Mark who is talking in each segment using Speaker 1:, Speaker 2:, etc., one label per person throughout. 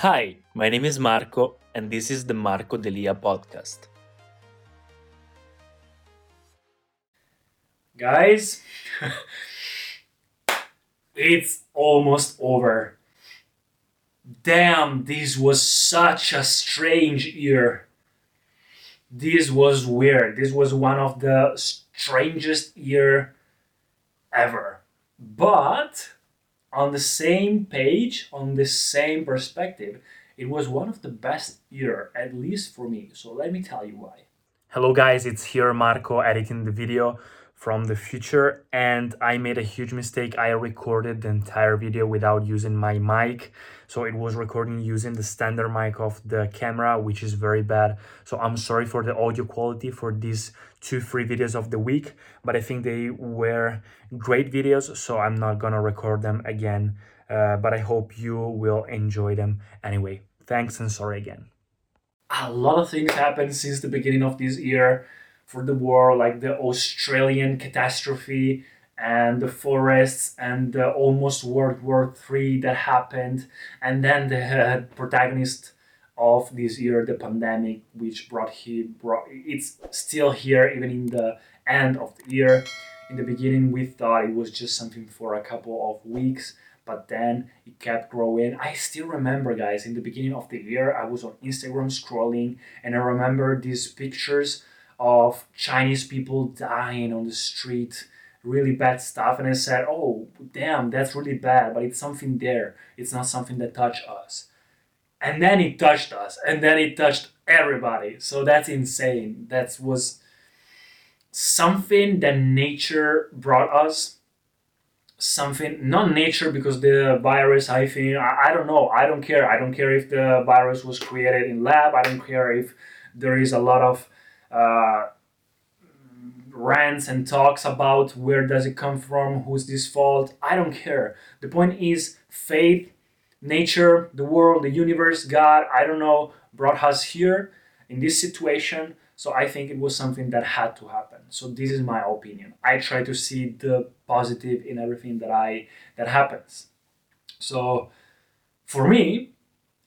Speaker 1: Hi, my name is Marco, and this is the Marco Delia podcast.
Speaker 2: Guys, it's almost over. Damn, this was such a strange year. This was weird. This was one of the strangest year ever. But on the same page, on the same perspective, it was one of the best year, at least for me. So let me tell you why.
Speaker 1: Hello, guys, it's here Marco editing the video from the future, and I made a huge mistake. I recorded the entire video without using my mic, so it was recording using the standard mic of the camera, which is very bad. So I'm sorry for the audio quality for these two free videos of the week, but I think they were great videos, so I'm not gonna record them again. Uh, but I hope you will enjoy them anyway. Thanks and sorry again.
Speaker 2: a lot of things happened since the beginning of this year for the world, like the Australian catastrophe and the forests and the almost World War III that happened, and then the uh, protagonist of this year, the pandemic, which brought he brought it's still here even in the end of the year. In the beginning, we thought it was just something for a couple of weeks, but then it kept growing. I still remember, guys, in the beginning of the year, I was on Instagram scrolling, and I remember these pictures of Chinese people dying on the street, really bad stuff. And I said, oh, damn, that's really bad, but it's something there. It's not something that touched us. And then it touched us, and then it touched everybody. So that's insane. That was something that nature brought us. Something, not nature, because the virus, I think, I, I don't know. I don't care. I don't care if the virus was created in lab. I don't care if there is a lot of uh, rants and talks about where does it come from, who's this fault. I don't care. The point is faith, nature, the world, the universe, God, I don't know, brought us here in this situation. So I think it was something that had to happen. So this is my opinion. I try to see the positive in everything that I that happens. So for me,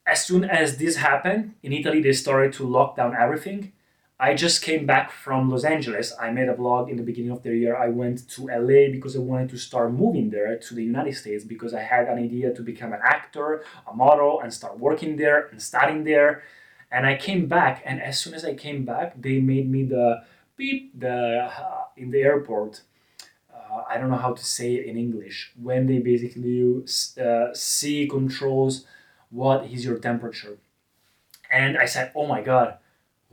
Speaker 2: as soon as this happened in Italy, they started to lock down everything I just came back from Los Angeles. I made a vlog in the beginning of the year. I went to LA because I wanted to start moving there to the United States because I had an idea to become an actor, a model, and start working there and studying there. And I came back, and as soon as I came back, they made me the beep the uh, in the airport. Uh, I don't know how to say it in English. When they basically uh, see controls what is your temperature, and I said, "Oh my god."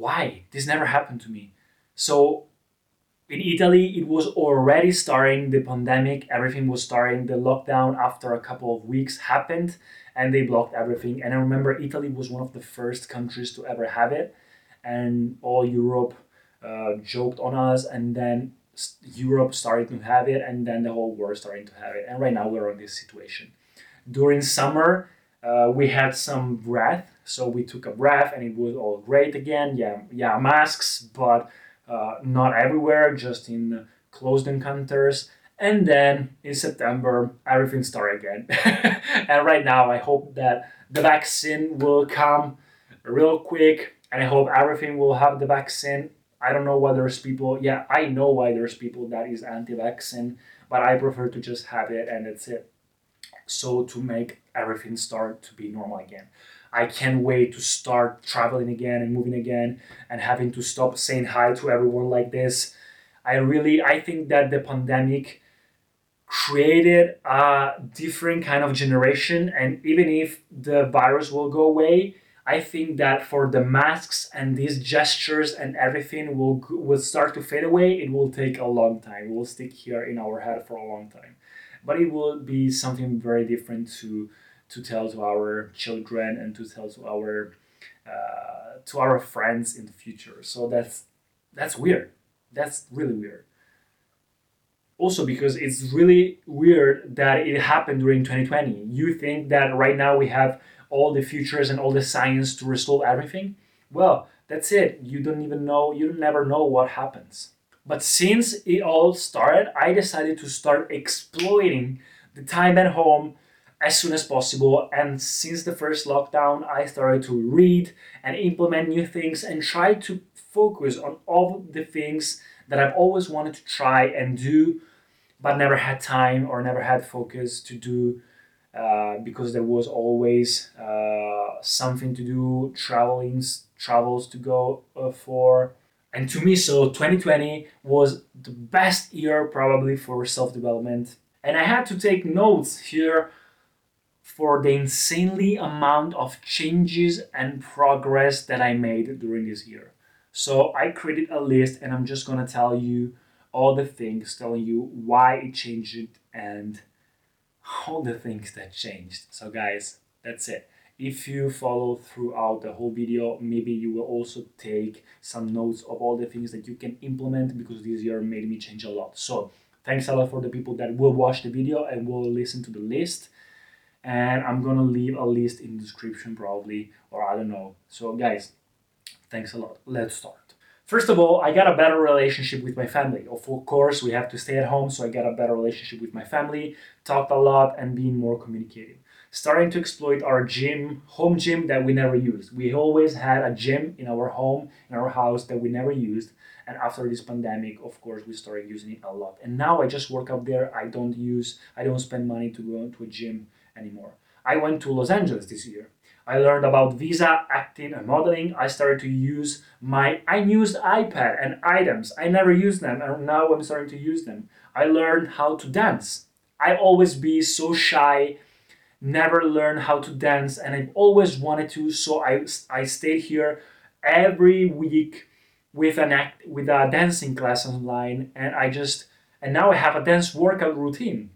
Speaker 2: Why? This never happened to me. So in italy it was already starting the pandemic. Everything was starting. The lockdown after a couple of weeks happened and they blocked everything. And i remember italy was one of the first countries to ever have it and all europe uh, joked on us and then europe started to have it and then the whole world starting to have it. And right now we're in this situation. During summer uh, we had some breath so we took a breath and it was all great again. Yeah, yeah, masks, but uh, not everywhere, just in closed encounters. And then in September, everything started again. and right now, I hope that the vaccine will come real quick, and I hope everything will have the vaccine. I don't know why there's people. Yeah, I know why there's people that is anti-vaccine, but I prefer to just have it and that's it. So to make everything start to be normal again. I can't wait to start traveling again and moving again and having to stop saying hi to everyone like this. I really I think that the pandemic created a different kind of generation and even if the virus will go away, I think that for the masks and these gestures and everything will will start to fade away. It will take a long time. It will stick here in our head for a long time, but it will be something very different to to tell to our children and to tell to our uh, to our friends in the future. So that's that's weird. That's really weird. Also, because it's really weird that it happened during 2020. You think that right now we have all the futures and all the science to resolve everything? Well, that's it. You don't even know, you never know what happens. But since it all started, I decided to start exploiting the time at home as soon as possible. And since the first lockdown, I started to read and implement new things and try to focus on all the things that I've always wanted to try and do, but never had time or never had focus to do uh, because there was always uh, something to do, travelings, travels to go uh, for. And to me, so 2020 was the best year probably for self development. And I had to take notes here for the insanely amount of changes and progress that I made during this year. So I created a list and I'm just gonna tell you all the things, telling you why it changed and all the things that changed. So guys, that's it. If you follow throughout the whole video, maybe you will also take some notes of all the things that you can implement because this year made me change a lot. So thanks a lot for the people that will watch the video and will listen to the list. And I'm gonna leave a list in the description probably, or I don't know. So guys, thanks a lot. Let's start. First of all, I got a better relationship with my family. Of course, we have to stay at home, so I got a better relationship with my family, talked a lot, and being more communicative. Starting to exploit our gym, home gym that we never used. We always had a gym in our home, in our house that we never used. And after this pandemic, of course, we started using it a lot. And now I just work out there. I don't use, I don't spend money to go to a gym anymore. I went to Los Angeles this year I learned about visa, acting, and modeling. I started to use my unused iPad and items. I never used them, and now I'm starting to use them. I learned how to dance. I always be so shy, never learn how to dance, and I've always wanted to. So I I stayed here every week with an act with a dancing class online, and I just and now I have a dance workout routine.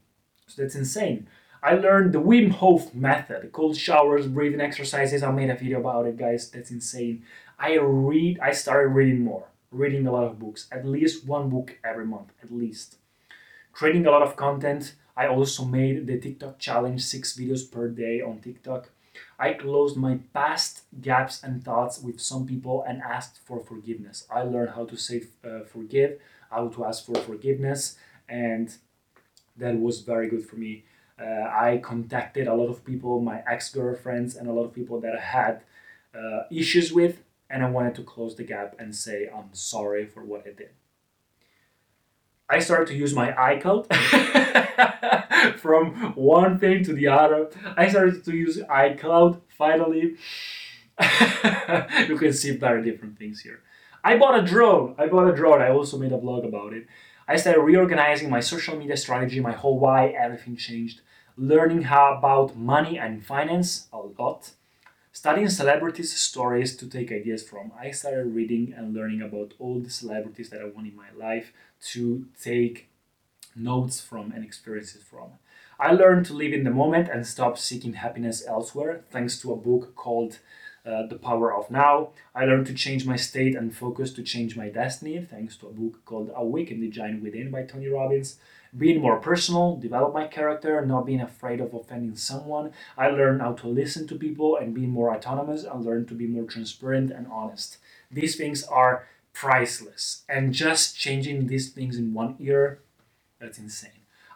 Speaker 2: So that's insane. I learned the Wim Hof method, cold showers, breathing exercises. I made a video about it, guys. That's insane. I read, I started reading more, reading a lot of books, at least one book every month, at least. Creating a lot of content. I also made the TikTok challenge, six videos per day on TikTok. I closed my past gaps and thoughts with some people and asked for forgiveness. I learned how to say uh, forgive, how to ask for forgiveness, and that was very good for me uh, I contacted a lot of people, my ex girlfriends, and a lot of people that I had uh, issues with, and I wanted to close the gap and say, I'm sorry for what I did. I started to use my iCloud from one thing to the other. I started to use iCloud finally. you can see very different things here. I bought a drone. I bought a drone. I also made a blog about it. I started reorganizing my social media strategy, my whole why, everything changed learning how about money and finance a lot, studying celebrities' stories to take ideas from. I started reading and learning about all the celebrities that I want in my life to take notes from and experiences from. I learned to live in the moment and stop seeking happiness elsewhere thanks to a book called uh, The Power of Now. I learned to change my state and focus to change my destiny thanks to a book called Awaken the Giant Within by Tony Robbins being more personal, develop my character, not being afraid of offending someone. I learned how to listen to people and be more autonomous. I learned to be more transparent and honest. These things are priceless. And just changing these things in one year, that's insane.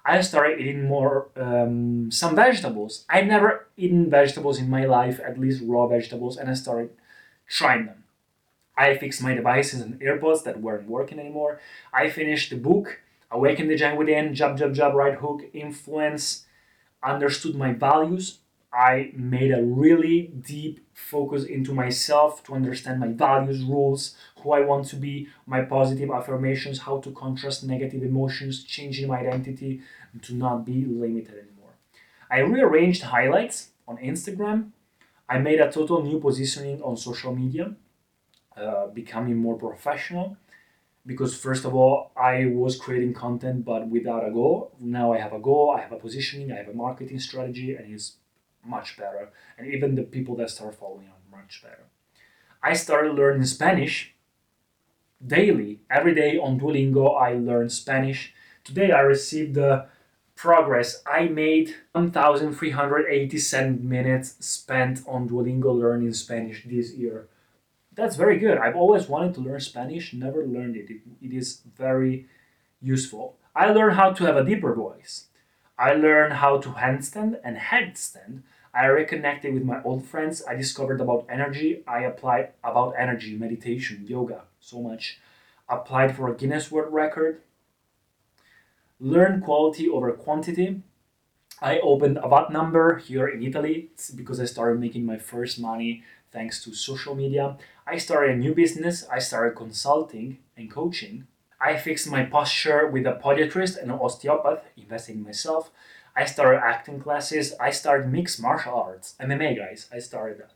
Speaker 2: I started eating more um, some vegetables. I never eaten vegetables in my life, at least raw vegetables, and I started trying them. I fixed my devices and AirPods that weren't working anymore. I finished the book Awaken the Giant Within, Jab, Jab, Jab, Right Hook, Influence, understood my values. I made a really deep focus into myself to understand my values, rules, who I want to be, my positive affirmations, how to contrast negative emotions, changing my identity to not be limited anymore. I rearranged highlights on Instagram. I made a total new positioning on social media, uh, becoming more professional because first of all i was creating content but without a goal. Now i have a goal i have a positioning i have a marketing strategy and it's much better. And even the people that start following are much better. I started learning spanish daily. Every day on duolingo i learn spanish. Today i received the progress i made. 1387 minutes spent on duolingo learning spanish this year that's very good. I've always wanted to learn Spanish, never learned it. it. It is very useful. I learned how to have a deeper voice. I learned how to handstand and headstand. I reconnected with my old friends. I discovered about energy. I applied about energy, meditation, yoga, so much. Applied for a Guinness World Record. Learn quality over quantity. I opened a VAT number here in Italy it's because I started making my first money thanks to social media. I started a new business. I started consulting and coaching. I fixed my posture with a podiatrist and an osteopath, investing in myself. I started acting classes. I started mixed martial arts, MMA, guys. I started that.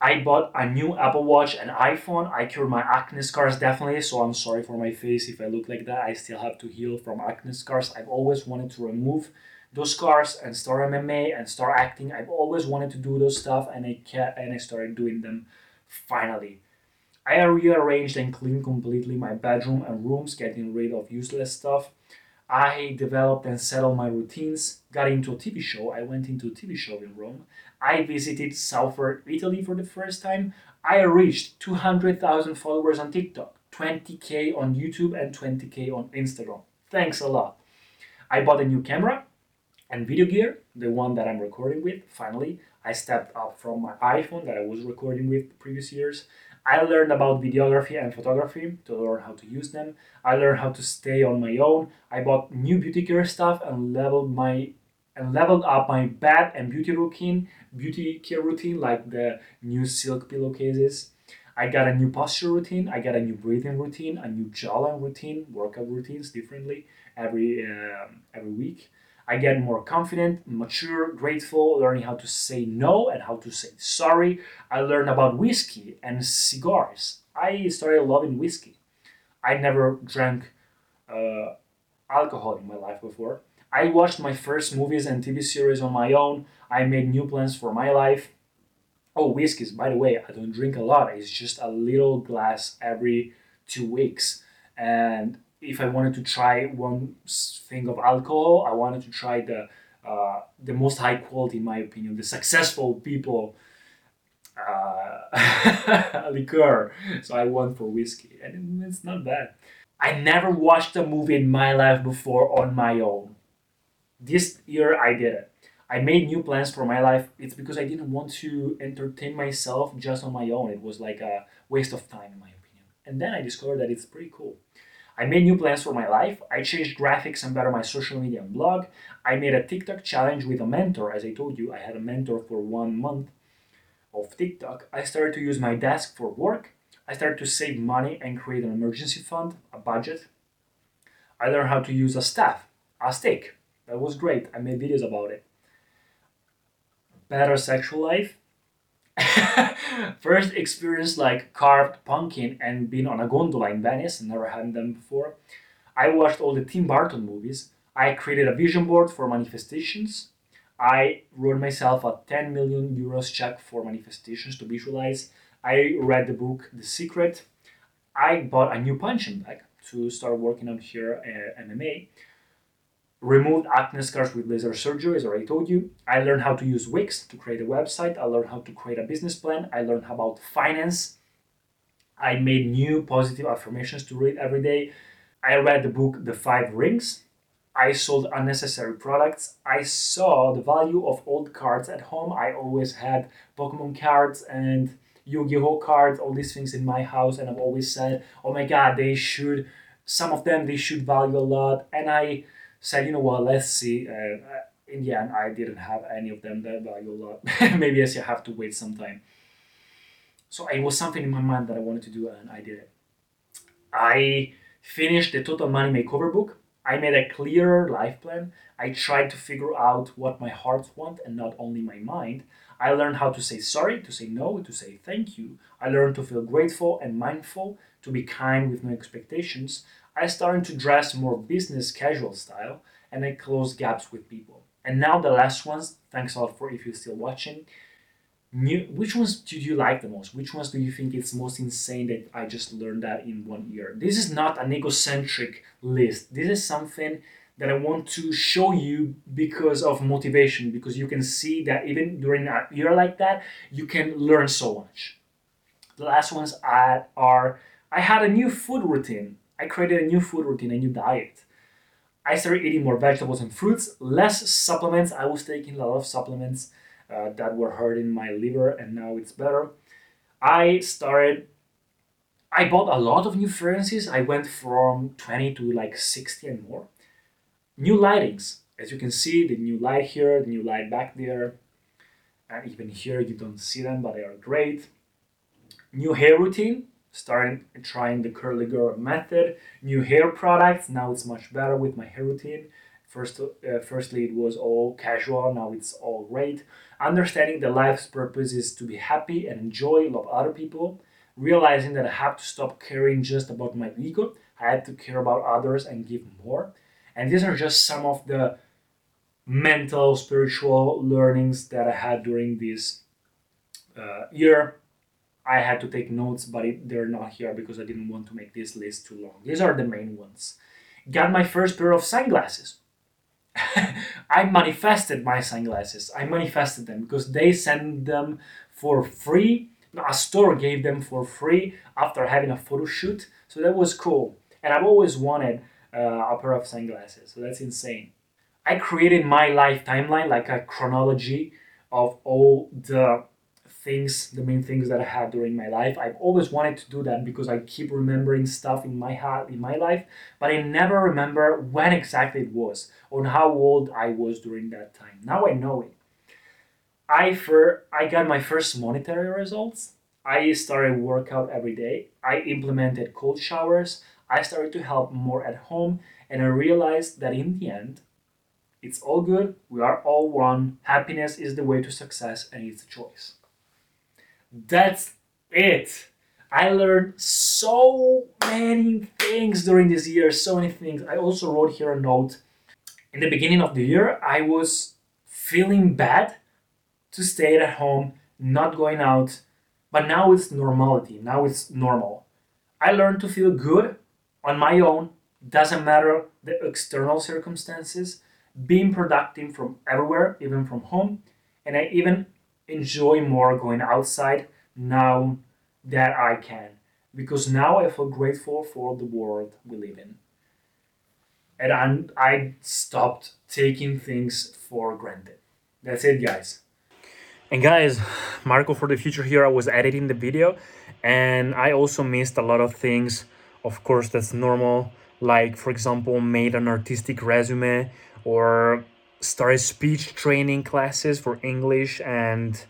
Speaker 2: I bought a new Apple Watch and iPhone. I cured my acne scars definitely, so I'm sorry for my face if I look like that. I still have to heal from acne scars. I've always wanted to remove those cars and start MMA and start acting. I've always wanted to do those stuff, and I kept, and I started doing them finally. I rearranged and cleaned completely my bedroom and rooms, getting rid of useless stuff. I developed and settled my routines, got into a TV show. I went into a TV show in Rome. I visited southern Italy for the first time. I reached 200,000 followers on TikTok, 20k on YouTube, and 20k on Instagram. Thanks a lot. I bought a new camera and video gear, the one that I'm recording with. Finally, I stepped up from my iPhone that I was recording with previous years. I learned about videography and photography to learn how to use them. I learned how to stay on my own. I bought new beauty care stuff and leveled my and leveled up my bath and beauty routine, beauty care routine like the new silk pillowcases. I got a new posture routine. I got a new breathing routine, a new jawline routine, workout routines differently every um, every week. I get more confident, mature, grateful, learning how to say no and how to say sorry. I learned about whiskey and cigars. I started loving whiskey. I never drank uh, alcohol in my life before. I watched my first movies and TV series on my own. I made new plans for my life. Oh, whiskeys, by the way, I don't drink a lot. It's just a little glass every two weeks. And if I wanted to try one thing of alcohol, I wanted to try the uh, the most high quality, in my opinion, the successful people uh, liqueur. So I went for whiskey, and it's not bad. I never watched a movie in my life before on my own. This year I did it. I made new plans for my life. It's because I didn't want to entertain myself just on my own. It was like a waste of time, in my opinion. And then I discovered that it's pretty cool. I made new plans for my life. I changed graphics and better my social media and blog. I made a TikTok challenge with a mentor. As I told you, I had a mentor for one month of TikTok. I started to use my desk for work. I started to save money and create an emergency fund, a budget. I learned how to use a staff, a stick. That was great. I made videos about it. Better sexual life. First experience like carved pumpkin and being on a gondola in Venice, never had them before. I watched all the Tim Burton movies. I created a vision board for manifestations. I wrote myself a 10 million euros check for manifestations to visualize. I read the book The Secret. I bought a new punching bag to start working on here at uh, MMA removed acne scars with laser surgery, as I already told you. I learned how to use Wix to create a website. I learned how to create a business plan. I learned about finance. I made new positive affirmations to read every day. I read the book The Five Rings. I sold unnecessary products. I saw the value of old cards at home. I always had Pokemon cards and Yu-Gi-Oh cards, all these things in my house, and I've always said, "Oh my God, they should." Some of them they should value a lot, and I said, you know what, let's see. Uh, in the end, I didn't have any of them that value a lot. Maybe as you have to wait some time. So it was something in my mind that I wanted to do, and I did it. I finished the Total Money Makeover book. I made a clearer life plan. I tried to figure out what my heart wants and not only my mind. I learned how to say sorry, to say no, to say thank you. I learned to feel grateful and mindful, to be kind with no expectations. I started to dress more business casual style and I closed gaps with people. And now the last ones, thanks a lot for if you're still watching. New, which ones do you like the most? Which ones do you think it's most insane that I just learned that in one year? This is not an egocentric list. This is something that I want to show you because of motivation, because you can see that even during a year like that, you can learn so much. The last ones I, are I had a new food routine I created a new food routine, a new diet. I started eating more vegetables and fruits, less supplements. I was taking a lot of supplements uh, that were hurting my liver, and now it's better. I started. I bought a lot of new furnaces. I went from 20 to like 60 and more. New lightings. As you can see, the new light here, the new light back there, and even here you don't see them, but they are great. New hair routine starting trying the curly girl method. New hair products. Now it's much better with my hair routine. First uh, firstly it was all casual. Now it's all great. Understanding that life's purpose is to be happy and enjoy love other people. Realizing that i have to stop caring just about my ego. I have to care about others and give more. And these are just some of the mental spiritual learnings that i had during this uh, year I had to take notes, but it, they're not here because I didn't want to make this list too long. These are the main ones. Got my first pair of sunglasses. I manifested my sunglasses. I manifested them because they sent them for free. A store gave them for free after having a photo shoot. So that was cool. And I've always wanted uh, a pair of sunglasses. So that's insane. I created my life timeline, like a chronology of all the things, the main things that I had during my life. I've always wanted to do that because I keep remembering stuff in my heart in my life, but I never remember when exactly it was or how old I was during that time. Now I know it. I for I got my first monetary results. I started workout every day. I implemented cold showers. I started to help more at home, and I realized that in the end, it's all good. We are all one. Happiness is the way to success, and it's a choice that's it. I learned so many things during this year, so many things. I also wrote here a note. In the beginning of the year, I was feeling bad to stay at home, not going out, but now it's normality. Now it's normal. I learned to feel good on my own, doesn't matter the external circumstances, being productive from everywhere, even from home, and I even enjoy more going outside now that I can because now I feel grateful for the world we live in. And I'm, I stopped taking things for granted. That's it, guys.
Speaker 1: And guys, Marco for the future here, I was editing the video and I also missed a lot of things. Of course, that's normal. Like, for example, made an artistic resume or started speech training classes for English and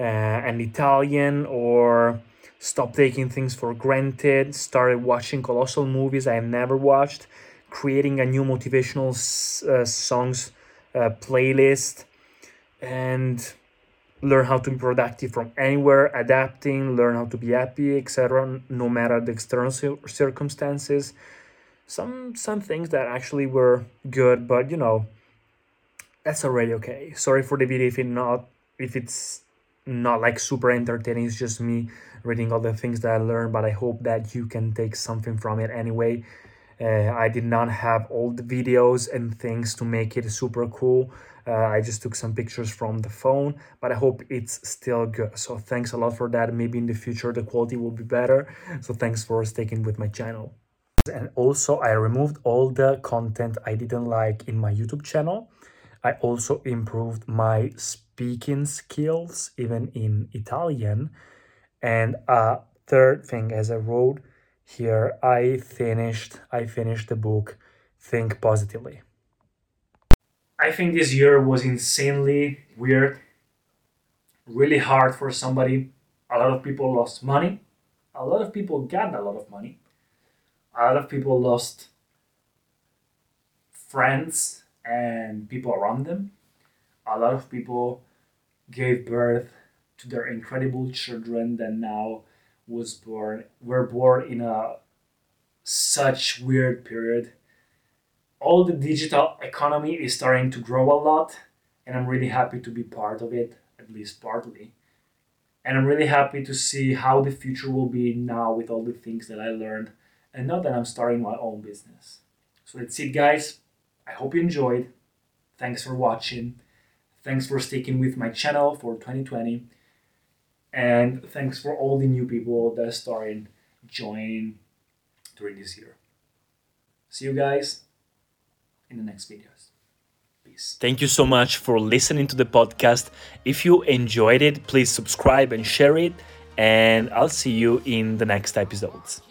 Speaker 1: uh, and Italian or stop taking things for granted, started watching colossal movies I have never watched, creating a new motivational uh, songs uh, playlist, and learn how to be productive from anywhere, adapting, learn how to be happy, etc. No matter the external circumstances. Some some things that actually were good, but you know, that's already okay. Sorry for the video if it not if it's not like super entertaining. It's just me reading all the things that I learned, but I hope that you can take something from it anyway. Uh, I did not have all the videos and things to make it super cool. Uh, I just took some pictures from the phone, but I hope it's still good. So thanks a lot for that. Maybe in the future the quality will be better. So thanks for sticking with my channel. And also I removed all the content I didn't like in my YouTube channel. I also improved my speaking skills, even in Italian. And a third thing, as I wrote here, I finished I finished the book Think Positively.
Speaker 2: I think this year was insanely weird, really hard for somebody. A lot of people lost money. A lot of people got a lot of money. A lot of people lost friends and people around them. A lot of people gave birth to their incredible children that now was born were born in a such weird period. All the digital economy is starting to grow a lot and i'm really happy to be part of it at least partly. And i'm really happy to see how the future will be now with all the things that i learned and now that i'm starting my own business. So that's it guys i hope you enjoyed thanks for watching Thanks for sticking with my channel for 2020. And thanks for all the new people that started joining during this year. See you guys. in the next videos. Peace.
Speaker 1: Thank you so much for listening to the podcast. If you enjoyed it, please subscribe and share it. And I'll see you in the next episodes.